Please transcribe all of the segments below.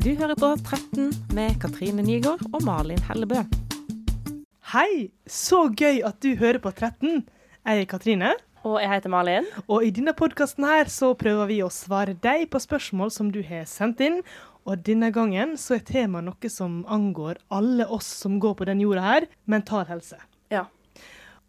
Du hører på 13 med Katrine Nygaard og Malin Hellebø. Hei, så gøy at du hører på 13. Jeg er Katrine. Og jeg heter Malin. Og i denne podkasten her så prøver vi å svare deg på spørsmål som du har sendt inn. Og denne gangen så er temaet noe som angår alle oss som går på den jorda her, mental helse. Ja.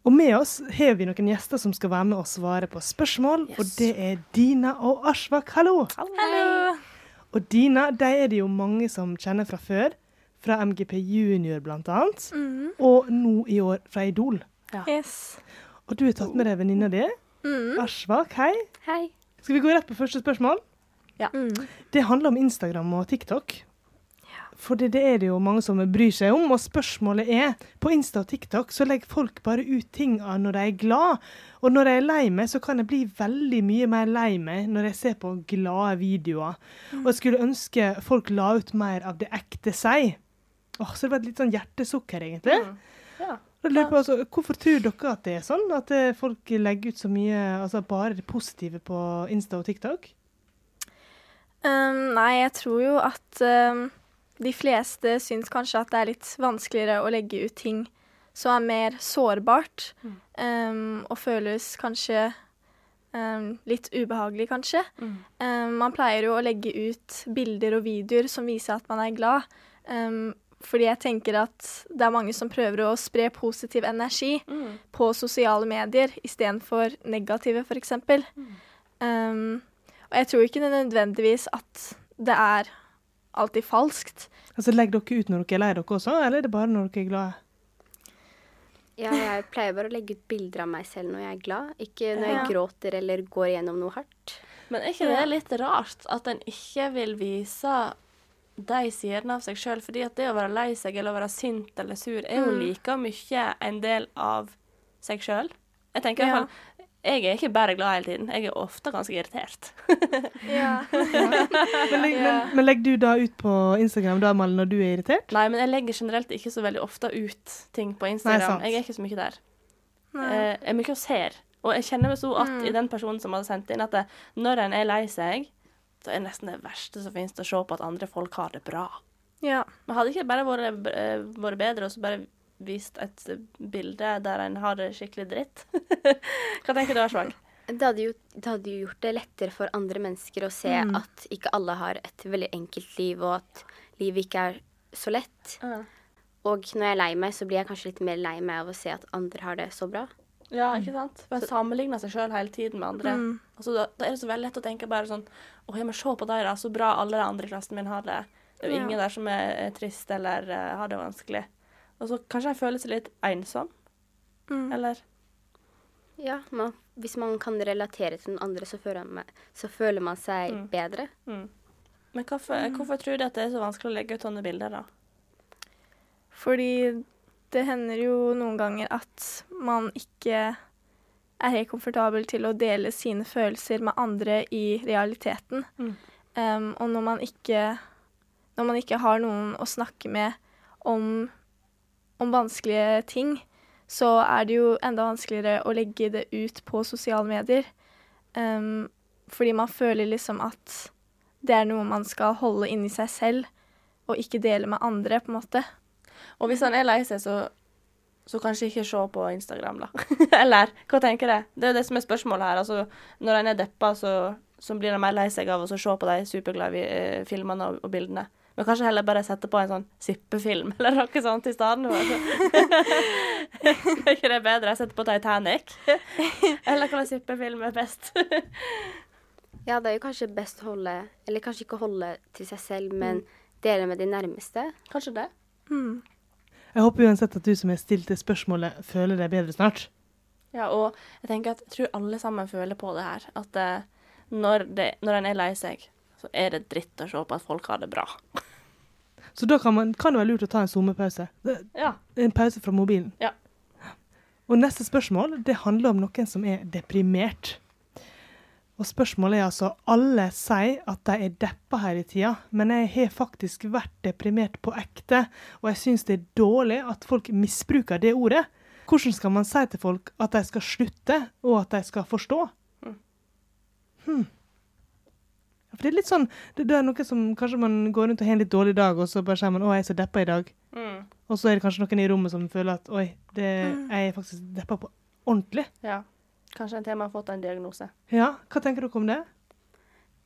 Og med oss har vi noen gjester som skal være med og svare på spørsmål. Yes. Og det er Dina og Ashwak. Hallo! Hallo. Og Dina, de er det jo mange som kjenner fra før. Fra MGP Junior blant annet. Mm. Og nå i år fra Idol. Yes. Og du har tatt med deg venninna di. Mm. Ashvak, hei. Hei. Skal vi gå rett på første spørsmål? Mm. Det handler om Instagram og TikTok. For det, det er det jo mange som bryr seg om. Og spørsmålet er På Insta og TikTok så legger folk bare ut ting av når de er glad. Og når jeg er lei meg, så kan jeg bli veldig mye mer lei meg når jeg ser på glade videoer. Og jeg skulle ønske folk la ut mer av det ekte seg. Åh, så det var et litt sånn hjertesukker, egentlig. Ja. Da lurer på, altså, hvorfor tror dere at det er sånn? At eh, folk legger ut så mye, altså bare det positive på Insta og TikTok? Um, nei, jeg tror jo at um, de fleste syns kanskje at det er litt vanskeligere å legge ut ting som er mer sårbart, um, og føles kanskje um, litt ubehagelig, kanskje. Um, man pleier jo å legge ut bilder og videoer som viser at man er glad. Fordi jeg tenker at det er mange som prøver å spre positiv energi Mm. på sosiale medier istedenfor negative, f.eks. Um, og jeg tror ikke nødvendigvis at det er alltid falskt. Altså, Legger dere ut når dere er lei dere også, eller er det bare når dere er glade? Ja, jeg pleier bare å legge ut bilder av meg selv når jeg er glad, ikke når jeg Ja. gråter eller går gjennom noe hardt. Men er ikke det litt rart at en ikke vil vise de sidene av seg sjøl? Fordi at det å være lei seg eller å være sint eller sur er jo Mm. like mye en del av seg sjøl. Jeg tenker i hvert fall Jeg er ikke bare glad hele tiden. Jeg er ofte ganske irritert. Ja. Men, legg, men, men legger du da ut på Instagram da, Malin, når du er irritert? Nei, men jeg legger generelt ikke så veldig ofte ut ting på Instagram. sant. jeg er ikke så mye der. Nei. Eh, jeg er mye og ser. Og jeg kjenner meg så at Mm. i den personen som hadde sendt inn, at det, når en er lei seg, så er det nesten det verste som finnes å se på at andre folk har det bra. ja. Men hadde ikke det bare vært, eh, vært bedre og så bare vist et bilde der en har det skikkelig dritt? Hva tenker du, Aslak? Det hadde, jo, det hadde jo gjort det lettere for andre mennesker å se Mm. at ikke alle har et veldig enkelt liv, og at livet ikke er så lett. Og når jeg er lei meg, så blir jeg kanskje litt mer lei meg av å se at andre har det så bra. Ja, ikke sant? For en sammenligner seg sjøl hele tiden med andre. Mm. Altså, da, da er det så veldig lett å tenke bare sånn Å, jeg men se på deg, da. Så bra alle de andre i klassen min har det. Det er jo Ja. ingen der som er trist eller uh, har det vanskelig. Og så kanskje jeg føler seg litt ensom. Mm. Eller Ja, man, Hvis man kan relatere til den andre, så føler man, så føler man seg Mm. bedre. mm. Men hvorfor, hvorfor tror du at det er så vanskelig å legge ut sånne bilder, da? Fordi det hender jo noen ganger at man ikke er helt komfortabel til å dele sine følelser med andre i realiteten. Mm. Um, og når man ikke når man ikke har noen å snakke med om, om vanskelige ting, så er det jo enda vanskeligere å legge det ut på sosiale medier. Um, fordi man føler liksom at det er noe man skal holde inni seg selv, og ikke dele med andre, på en måte. Og hvis han er lei seg, så, så kanskje ikke se på Instagram, da. Eller hva tenker du? Det er jo det som er spørsmålet her. Altså, når en er deppa, så, så blir han mer lei seg av å se på de superglade eh, filmene og, og bildene. Men kanskje heller bare sette på en sånn sippefilm eller noe sånt i stedet. Altså. er ikke det bedre? Jeg setter på Titanic? eller hvilken sippefilm er best? Ja, det er jo kanskje best å holde Eller kanskje ikke holde til seg selv, men dele med de nærmeste. kanskje det? Mm. Jeg håper uansett at du som har stilt det spørsmålet, føler deg bedre snart. Ja, og jeg tenker at jeg tror alle sammen føler på det her. At eh, når, det, når en er lei seg, så er det dritt å se på at folk har det bra. Så da kan, man, kan det være lurt å ta en sommerpause. Ja. En pause fra mobilen. Ja. Og neste spørsmål det handler om noen som er deprimert. Og spørsmålet er altså Alle sier at de er deppa i tida, men jeg har faktisk vært deprimert på ekte, og jeg syns det er dårlig at folk misbruker det ordet. Hvordan skal man si til folk at de skal slutte, og at de skal forstå? Mm. Hmm. For det er litt sånn, det, det er noe som kanskje man går rundt og har en litt dårlig dag, og så bare sier man 'Å, jeg er så deppa i dag'. Mm. Og så er det kanskje noen i rommet som føler at 'Oi, det, jeg er faktisk deppa på ordentlig'. Ja. Kanskje en til man har fått en diagnose. Ja, hva tenker dere om det?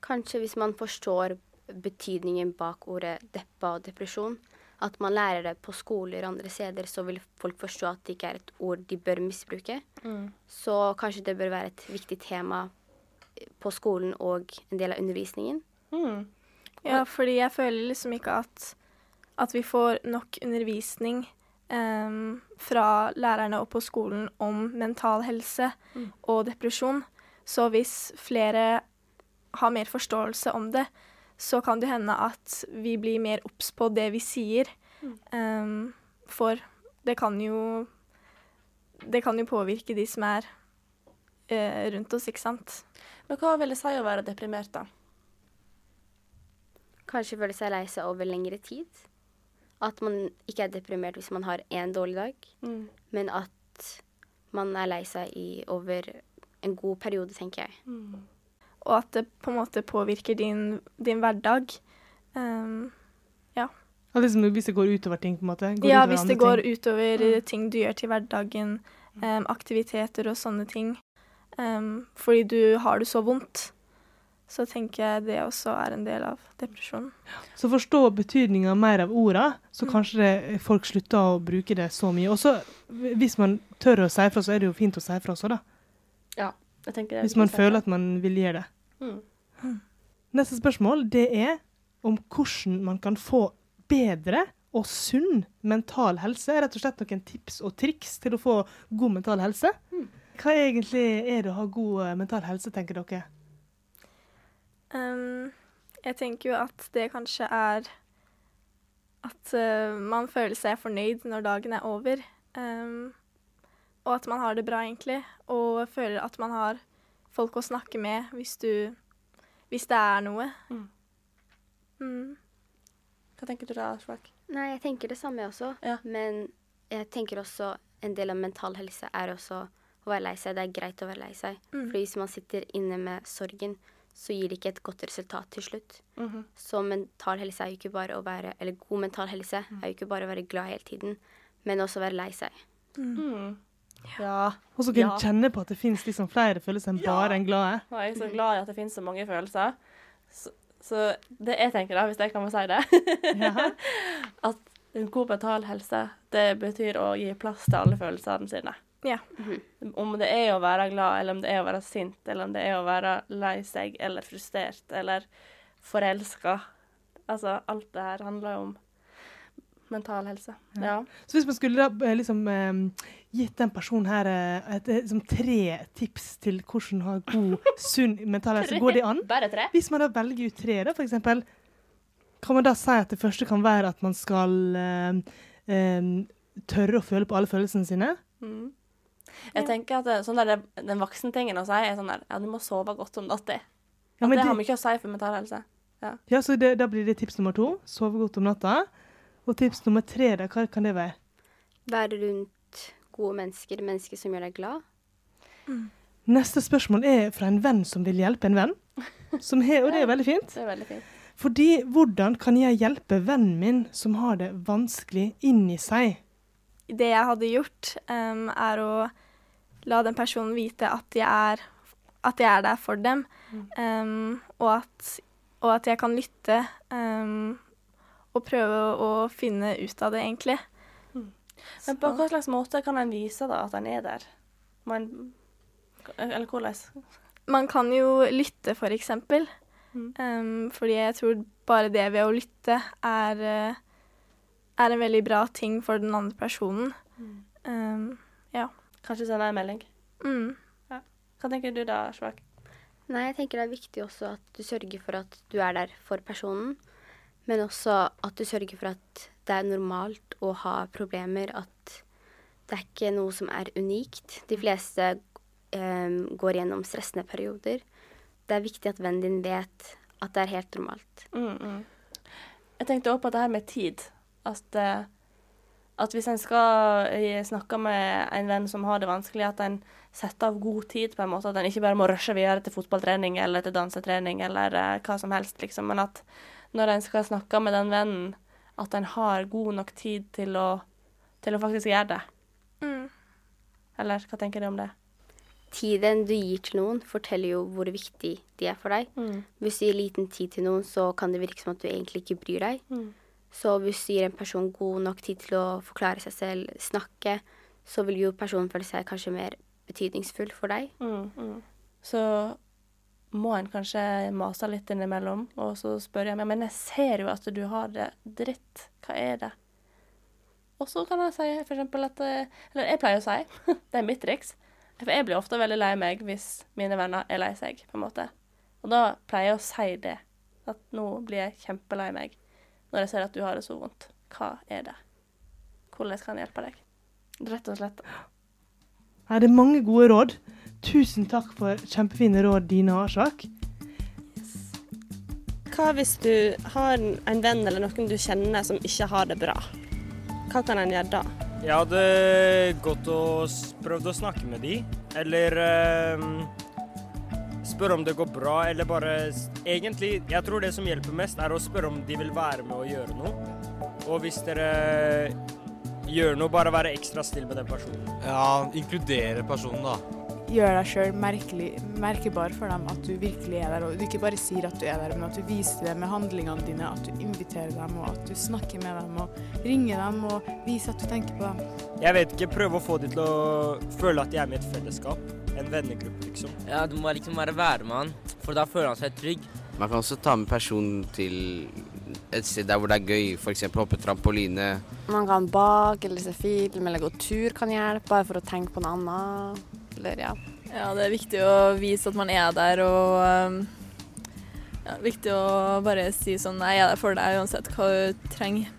Kanskje hvis man forstår betydningen bak ordet deppa og depresjon, at man lærer det på skoler og andre steder, så vil folk forstå at det ikke er et ord de bør misbruke. Så kanskje det bør være et viktig tema på skolen og en del av undervisningen. Mm. Ja, fordi jeg føler liksom ikke at, at vi får nok undervisning um, fra lærerne og på skolen om mental helse og depresjon. Så hvis flere har mer forståelse om det, så kan det hende at vi blir mer obs på det vi sier. Em, for det kan jo Det kan jo påvirke de som er uh, rundt oss, ikke sant. Men hva vil det si å være deprimert, da? Kanskje føle seg lei seg over lengre tid. At man ikke er deprimert hvis man har én dårlig dag, Mm. men at man er lei seg i over en god periode, tenker jeg. og at det på en måte påvirker din, din hverdag. Um, Ja, liksom hvis det går utover ting, på en måte? Går ja, hvis det går ting. utover mm. ting du gjør til hverdagen, um, aktiviteter og sånne ting. Um, fordi du har det så vondt, så tenker jeg det også er en del av depresjonen. Så forstå betydninga mer av orda, så Mm. kanskje det, folk slutter å bruke det så mye. Og så, hvis man tør å si fra, så er det jo fint å si fra også, da. Ja. Jeg tenker det Hvis man føler at man vil gjøre det. mm. Neste spørsmål det er om hvordan man kan få bedre og sunn mental helse. Rett og slett noen tips og triks til å få god mental helse. Hva egentlig er det å ha god eh, mental helse, tenker dere? Um, jeg tenker jo at det kanskje er at uh, man føler seg fornøyd når dagen er over. Um, og at man har det bra, egentlig. Og føler at man har folk å snakke med hvis du Hvis det er noe. Mm. Mm. Hva tenker du da, Svak? Nei, jeg tenker det samme jeg også. Ja. Men jeg tenker også en del av mental helse er også å være lei seg. Det er greit å være lei seg. Mm. Fordi hvis man sitter inne med sorgen, så gir det ikke et godt resultat til slutt. Mhm. Så mental helse er jo ikke bare å være Eller god mental helse er jo ikke bare å være glad hele tiden, men også være lei seg. Mm. Ja. Og så kan Ja. du kjenne på at det finnes liksom flere følelser enn bare en glade. Og jeg er så glad i at det finnes så mange følelser. Så, så det jeg tenker, da, hvis jeg kan få si det Jaha. At en god mental helse, det betyr å gi plass til alle følelsene sine. Ja. Om det er å være glad, eller om det er å være sint, eller om det er å være lei seg, eller frustrert, eller forelska. Altså, alt det her handler jo om mental helse. Ja. Så hvis man skulle da eh, liksom eh, gitt den personen her eh, et, eh, liksom tre tips til hvordan ha god, sunn mental helse, går det an? Bare tre? Hvis man da velger ut tre, da, for eksempel, kan man da si at det første kan være at man skal eh, eh, tørre å føle på alle følelsene sine? Mm. Jeg tenker at det, sånn der, Den voksentingen å si er sånn der Ja, du må sove godt om natta. Ja, det, det har vi mye å si for mental helse. ja, så det, Da blir det tips nummer to. Sove godt om natta. Og tips nummer tre, da, hva kan det være? Være rundt gode mennesker, mennesker som gjør deg glad. Neste spørsmål er fra en venn som vil hjelpe en venn. Som har, og det er veldig fint. Det er veldig fint. Fordi hvordan kan jeg hjelpe vennen min som har det vanskelig, inni seg? Det jeg hadde gjort, um, er å la den personen vite at jeg er, at jeg er der for dem, um, og, at, og at jeg kan lytte um, og prøve å finne ut av det, egentlig. Men på hva slags måte kan en vise da at en er der? Man, eller hvordan? Man kan jo lytte, for eksempel. Mm. Fordi jeg tror bare det ved å lytte er, eh, er en veldig bra ting for den andre personen. Em, Kanskje sende en melding? mm. Hva tenker du da, Svak? Nei, jeg tenker det er viktig også at du sørger for at du er der for personen. Men også at du sørger for at det er normalt å ha problemer. At det er ikke noe som er unikt. De fleste eh, går gjennom stressende perioder. Det er viktig at vennen din vet at det er helt normalt. Mm, mm. Jeg tenkte også på det her med tid. At, eh, at hvis en skal eh, snakke med en venn som har det vanskelig, at en setter av god tid, på en måte. At en ikke bare må rushe videre til fotballtrening eller til dansetrening eller uh, hva som helst, liksom. Men at når en skal snakke med den vennen, at en har god nok tid til å, til å faktisk gjøre det. Mm. Eller hva tenker du om det? Tiden du gir til noen, forteller jo hvor viktig de er for deg. Mm. Hvis du gir liten tid til noen, så kan det virke som at du egentlig ikke bryr deg. Mm. Så hvis du gir en person god nok tid til å forklare seg selv, snakke, så vil jo personen føle seg kanskje mer betydningsfull for deg. Mm, mm. Så må en kanskje mase litt innimellom, og så spør jeg meg, men jeg ser jo at du har det dritt. Hva er det? Og så kan jeg si eksempel at eh, Eller jeg pleier å si, det er mitt triks. For jeg blir ofte veldig lei meg hvis mine venner er lei seg, på en måte. Og da pleier jeg å si det. At nå blir jeg kjempelei meg når jeg ser at du har det så vondt. Hva er det? Hvordan kan jeg hjelpe deg? Rett og slett. Her er det mange gode råd. Tusen takk for kjempefine råd, Dine Arsak. Hva hvis du har en venn eller noen du kjenner som ikke har det bra? Hva kan en gjøre da? Jeg hadde gått og prøvd å snakke med de, eller eh, spørre om det går bra, eller bare Egentlig, jeg tror det som hjelper mest, er å spørre om de vil være med og gjøre noe. Og hvis dere gjør noe, bare være ekstra snill med den personen. Ja, inkludere personen, da. gjør deg sjøl merkebar for dem at du virkelig er der, og du ikke bare sier at du er der, men at du viser det med handlingene dine, at du inviterer dem, og at du snakker med dem og ringer dem og viser at du tenker på dem. Jeg vet ikke, prøve å få de til å føle at de er med i et fellesskap. En vennegruppe, liksom. Ja, du må liksom bare være med han, for da føler han seg trygg. Man kan også ta med personen til et sted der hvor det er gøy, f.eks. hoppe trampoline. Man kan bake eller se film eller gå tur kan hjelpe, bare for å tenke på noe annet. Eller ja. Ja, det er viktig å vise at man er der, og um, ja, viktig å bare si sånn Jeg er der for deg uansett hva du trenger.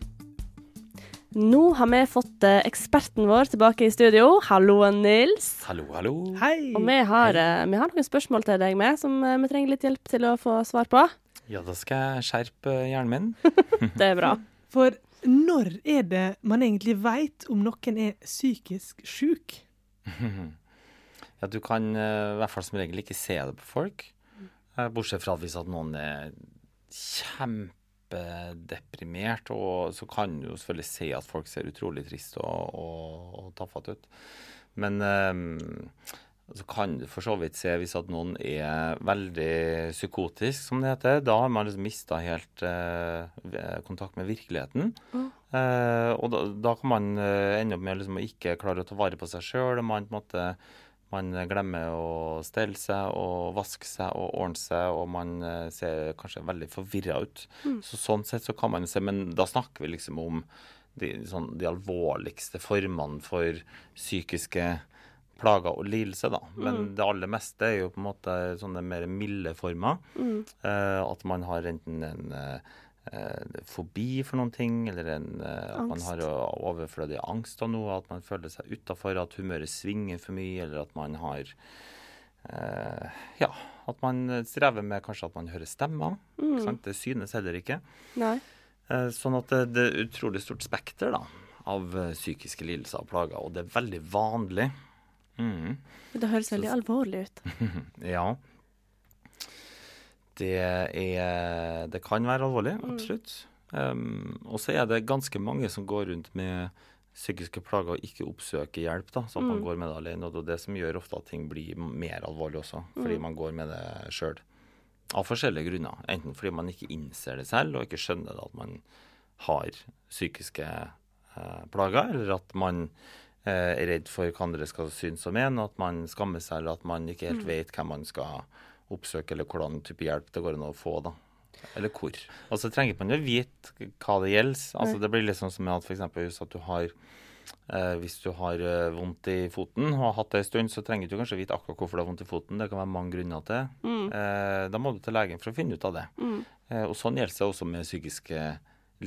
Nå har vi fått eh, eksperten vår tilbake i studio. Hallo, Nils. Hallo, hallo. Hei! Og vi har, eh, vi har noen spørsmål til deg med, som eh, vi trenger litt hjelp til å få svar på. Ja, da skal jeg skjerpe hjernen min. Det er bra. For når er det man egentlig veit om noen er psykisk sjuk? Ja, du kan i hvert fall som regel ikke se det på folk. Bortsett fra hvis at noen er kjempedeprimert, og så kan du jo selvfølgelig se at folk ser utrolig trist og, og, og tafatt ut. Men eh, så kan du for så vidt se hvis at noen er veldig psykotisk, som det heter. Da har man liksom mista helt eh, kontakt med virkeligheten. Eh, og da, da kan man eh, ende opp med liksom å ikke klare å ta vare på seg sjøl. Man på en måte man glemmer å stelle seg og vaske seg og ordne seg, og man eh, ser kanskje veldig forvirra ut. Mm. Så sånn sett så kan man se, men da snakker vi liksom om de, sånn, de alvorligste formene for psykiske plager og lidelse, da. Men Mm. det aller meste er jo på en måte sånne mer milde former. Mm. Eh, at man har enten en eh, fobi for noen ting, eller en, eh, at man har eh, overflødig angst av noe, at man føler seg utafor, at humøret svinger for mye, eller at man har eh, Ja, at man strever med kanskje at man hører stemmer. Mm. Det synes heller ikke. Eh, sånn at det, det er utrolig stort spekter da, av eh, psykiske lidelser og plager, og det er veldig vanlig. Mm. Det høres veldig alvorlig ut. ja. Det er Det kan være alvorlig, Mm. absolutt. Um, og så er det ganske mange som går rundt med psykiske plager og ikke oppsøker hjelp, da, så at man Mm. går med det alene. Og det er det som gjør ofte at ting blir mer alvorlig også, fordi Mm. man går med det sjøl. Av forskjellige grunner. Enten fordi man ikke innser det selv og ikke skjønner det at man har psykiske eh, plager, eller at man eh, er redd for hva andre skal synes og mene, at man skammer seg, eller at man ikke helt Mm. vet hvem man skal oppsøke, eller hvordan type hjelp det går an å få. da. Eller hvor. Og så trenger man jo vite hva det gjelder. Altså, det blir sånn som at eksempel hvis at du har eh, hvis du har eh, vondt i foten og har hatt det en stund, så trenger du kanskje vite akkurat hvorfor du har vondt i foten. Det kan være mange grunner til. Mm. Eh, da må du til legen for å finne ut av det. Mm. Eh, og sånn gjelder det også med psykiske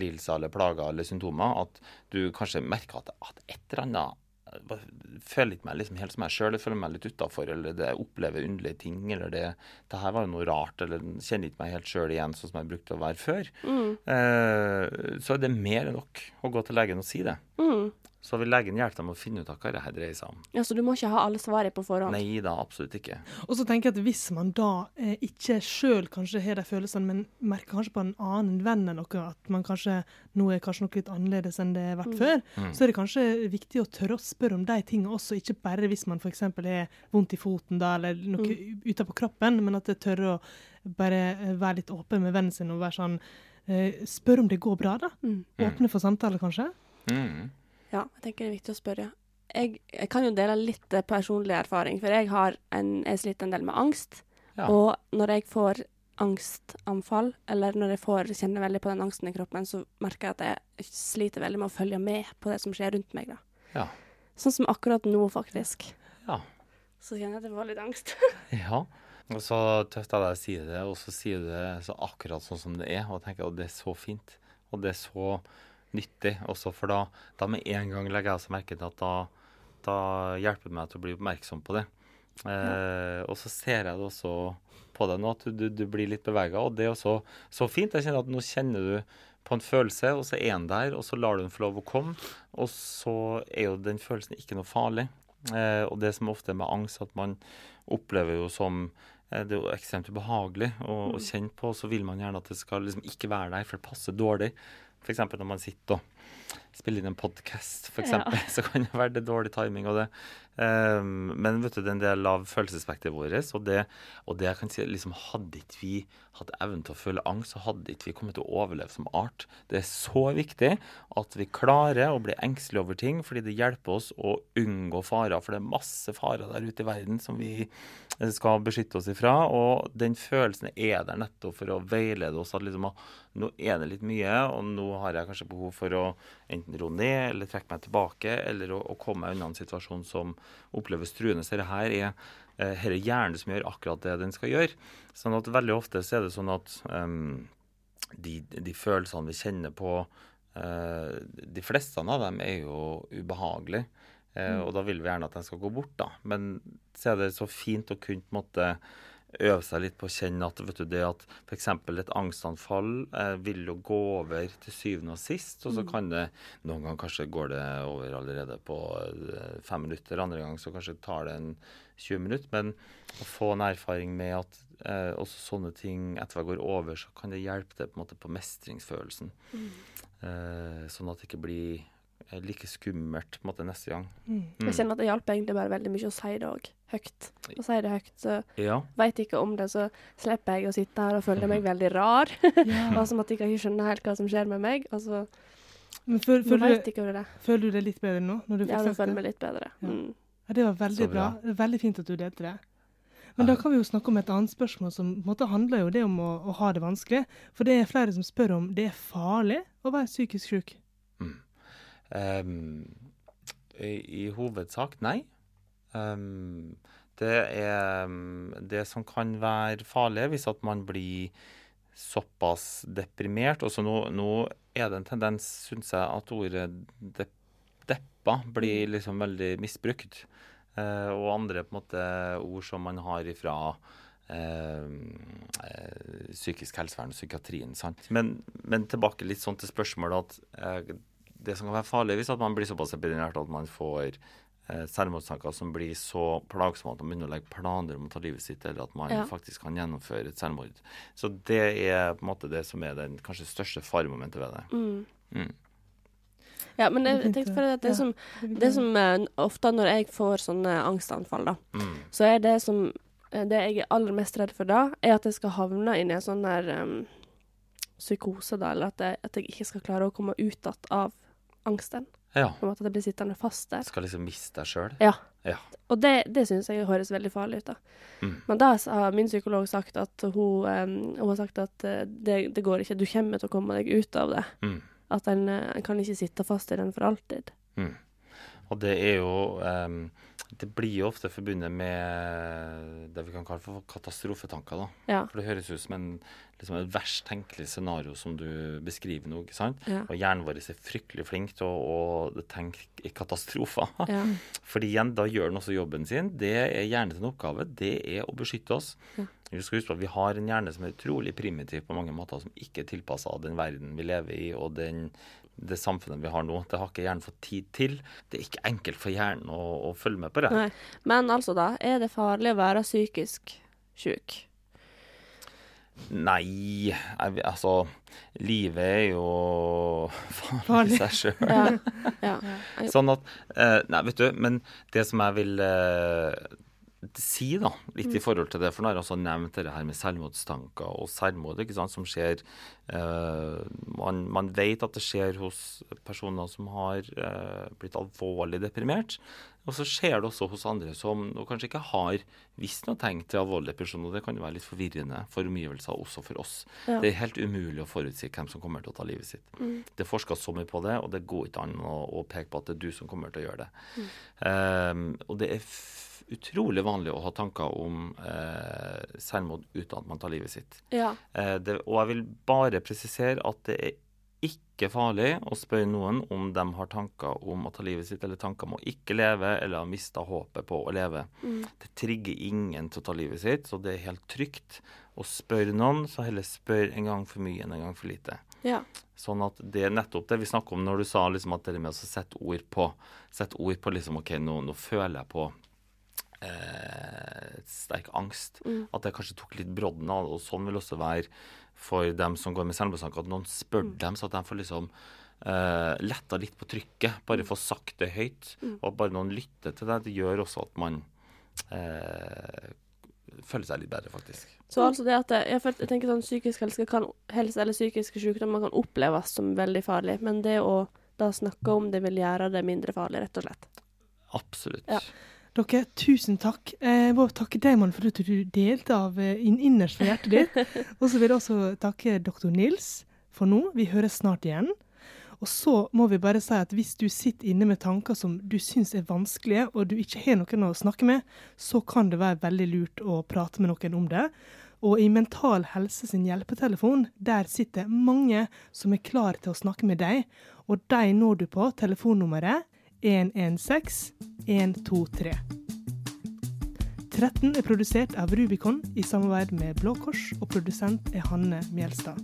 lidelser eller plager eller symptomer. At du kanskje merker at, at et eller annet jeg føler ikke meg liksom helt som meg sjøl. Jeg føler meg litt utafor, eller det, jeg opplever underlige ting. Eller det, det her var jo noe rart, eller kjenner ikke meg helt sjøl igjen sånn som jeg brukte å være før. Mm. Eh, så er det mer enn nok å gå til legen og si det. Mm. Så vil legen hjelpe dem å finne ut av hva det her dreier seg om. Ja, Så du må ikke ha alle svarene på forhånd? Nei da, absolutt ikke. Og så tenker jeg at hvis man da eh, ikke sjøl kanskje har de følelsene, men merker kanskje på en annen venn eller noe, at man kanskje nå er kanskje noe litt annerledes enn det har vært Mm. før, Mm. så er det kanskje viktig å tørre å spørre om de tingene også, ikke bare hvis man f.eks. har vondt i foten da, eller noe Mm. ute på kroppen, men at det tørre å bare eh, være litt åpen med vennen sin og være sånn eh, Spør om det går bra, da. Mm. Åpne for samtale, kanskje. Mm. Ja, jeg tenker det er viktig å spørre. Jeg, jeg kan jo dele litt eh, personlig erfaring, for jeg har en, jeg sliter en del med angst. Ja. Og når jeg får angstanfall, eller når jeg får kjenne veldig på den angsten i kroppen, så merker jeg at jeg sliter veldig med å følge med på det som skjer rundt meg. da. Ja. Sånn som akkurat nå, faktisk. Ja. Så kjenner jeg at jeg får litt angst. Ja. Og så tøft av deg å si det, og så sier du det så akkurat sånn som det er. Og tenker at det er så fint, og det er så nyttig også, for da, da med en gang legger jeg også merke til at da, da hjelper det meg til å bli oppmerksom på det. Eh, og så ser jeg det også på deg nå, at du, du, blir litt bevega, og det er også så fint. Jeg kjenner at nå kjenner du på en følelse, og så er den der, og så lar du den få lov å komme. Og så er jo den følelsen ikke noe farlig. Eh, og det som ofte er med angst, at man opplever jo som eh, Det er jo ekstremt ubehagelig å, å kjenne på, og så vil man gjerne at det skal liksom ikke være der, for det passer dårlig. F.eks. når man sitter og spiller inn en podkast, Ja. så kan det være det dårlig timing. Og det. Um, men vet du, det er en del av følelsesspekteret vårt. Og det, og det jeg kan si, liksom, hadde ikke vi hatt evnen til å føle angst, så hadde ikke vi kommet til å overleve som art. Det er så viktig at vi klarer å bli engstelige over ting, fordi det hjelper oss å unngå farer. For det er masse farer der ute i verden som vi eh, skal beskytte oss ifra. Og den følelsen er der nettopp for å veilede oss at liksom, ah, nå er det litt mye, og nå har jeg kanskje behov for å enten roe ned eller trekke meg tilbake, eller å, å komme meg unna en situasjon som oppleves truende. Så dette her er eh, her er hjernen som gjør akkurat det den skal gjøre. Sånn at veldig ofte så er det sånn at um, de, de følelsene vi kjenner på, uh, de fleste av dem er jo ubehagelige. Uh, Mm. Og da vil vi gjerne at den skal gå bort, da. Men så er det så fint å kunne på en måte øve seg litt på å kjenne at vet du, det at f.eks. et angstanfall eh, vil jo gå over til syvende og sist. Og så Mm. kan det Noen ganger kanskje går det over allerede på eh, fem minutter, andre ganger så kanskje tar det en 20 minutter. Men å få en erfaring med at eh, også sånne ting etter hvert går over, så kan det hjelpe deg på en måte på mestringsfølelsen. Mm. Eh, sånn at det ikke blir like skummelt på en måte neste gang. Mm. Jeg kjenner at det hjalp egentlig bare veldig mye å si det òg, høyt. Å si det høyt. Så Ja. veit ikke om det, så slipper jeg å sitte her og føle meg veldig rar. Ja. og som at jeg ikke skjønner helt hva som skjer med meg. Og så Men føl, føl, føler, vet du, ikke det. føler du deg litt bedre nå? Når du Ja, nå føler jeg meg litt bedre. Ja. Mm. Ja, det var veldig bra. bra. Det er Veldig fint at du delte det. Men da kan vi jo snakke om et annet spørsmål som på en måte handler jo det om å, å ha det vanskelig. For det er flere som spør om det er farlig å være psykisk syk. Ehm, i, I hovedsak nei. Um, det er um, det som kan være farlig hvis at man blir såpass deprimert. Også nå, nå er det en tendens, syns jeg, at ordet de, deppa blir liksom veldig misbrukt. Uh, og andre på en måte ord som man har ifra eh, psykisk helsevern og psykiatrien. sant? Men, men tilbake litt sånn til spørsmålet at eh, det som kan være farlig hvis at man blir såpass epidemiert at man får eh, selvmordstanker som blir så plagsomme at man begynner å legge planer om å ta livet sitt, eller at man Ja. faktisk kan gjennomføre et selvmord. Så det er på en måte det som er den kanskje største faremomentet ved det. Mm. Mm. Ja, men jeg, tenkte- for at det som, det som eh, ofte når jeg får sånne angstanfall, da, Mm. så er det som eh, Det jeg er aller mest redd for da, er at jeg skal havne inn i en sånn der um, psykose, da, eller at jeg, at jeg ikke skal klare å komme ut igjen av angsten. Ja. På en måte at jeg blir sittende fast der. Skal liksom miste deg sjøl. Ja. Ja. Og det, det syns jeg høres veldig farlig ut. da. Mm. Men da har min psykolog sagt at hun, um, hun har sagt at eh, det, det går ikke, du kommer til å komme deg ut av det. Mm. At en, eh, en kan ikke sitte fast i den for alltid. Mm. Og det er jo ehm, det blir jo ofte forbundet med det vi kan kalle for katastrofetanker. da. Ja. For det høres ut som en, liksom et verst tenkelig scenario som du beskriver nå. Ja. Og hjernen vår er fryktelig flink til å, å tenke i katastrofer. Ja. Fordi igjen, da gjør den også jobben sin. Det er hjernen sin oppgave. Det er å beskytte oss. Ja. Vi skal huske på at Vi har en hjerne som er utrolig primitiv på mange måter, som ikke er tilpassa den verden vi lever i og den, det samfunnet vi har nå. Det har ikke hjernen fått tid til. Det er ikke enkelt for hjernen å, å følge med på det. Nei. Men altså, da. Er det farlig å være psykisk syk? Nei, jeg, altså Livet er jo farlig Farlig. i seg sjøl. Ja. ja. Sånn at eh, Nei, vet du, men det som jeg vil eh, si, da, litt i forhold til det For nå har jeg også nevnt det her med selvmordstanker og selvmord, ikke sant, som skjer eh, man, man vet at det skjer hos personer som har eh, blitt alvorlig deprimert. Og så skjer det også hos andre som kanskje ikke har visst noe tegn til alvorlig depresjon. Og det kan jo være litt forvirrende for omgivelser, også for oss. Ja. Det er helt umulig å forutsi hvem som kommer til å ta livet sitt. Mm. Det forskes så mye på det, og det går ikke an å, å peke på at det er du som kommer til å gjøre det. Mm. Um, og det er utrolig vanlig å ha tanker om eh, selvmord uten at man tar livet sitt. Ja. Eh, det, og jeg vil bare presisere at det er ikke farlig å spørre noen om de har tanker om å ta livet sitt, eller tanker om å ikke leve, eller har mista håpet på å leve. Mm. Det trigger ingen til å ta livet sitt, så det er helt trygt å spørre noen, så heller spør en gang for mye enn en gang for lite. Ja. Sånn at det er nettopp det vi snakker om når du sa liksom at det med å sette ord på Sette ord på liksom OK, nå, nå føler jeg på eh, sterk angst. Mm. At det kanskje tok litt brodden av. Og sånn vil også være for dem som går med selvmordstanker, at noen spør Mm. dem, så at de får liksom eh, letta litt på trykket. Bare få sagt det høyt. Mm. Og bare noen lytter til det, det gjør også at man eh, føler seg litt bedre, faktisk. Så altså det at jeg, jeg tenker sånn psykisk helse, kan, helse eller psykiske sykdommer kan oppleves som veldig farlig, men det å da snakke om det vil gjøre det mindre farlig, rett og slett. Absolutt. Ja. Dere, tusen takk. Eh, Jeg må takke deg, mann, for at du delte av eh, inn innerst fra hjertet ditt. Og så vil jeg også takke doktor Nils for nå. Vi høres snart igjen. Og så må vi bare si at hvis du sitter inne med tanker som du syns er vanskelige, og du ikke har noen å snakke med, så kan det være veldig lurt å prate med noen om det. Og i Mental Helse sin hjelpetelefon, der sitter mange som er klare til å snakke med deg. Og de når du på telefonnummeret 116 123. 13 er produsert av Rubicon i samarbeid med Blå Kors, og produsent er Hanne Mjelstad.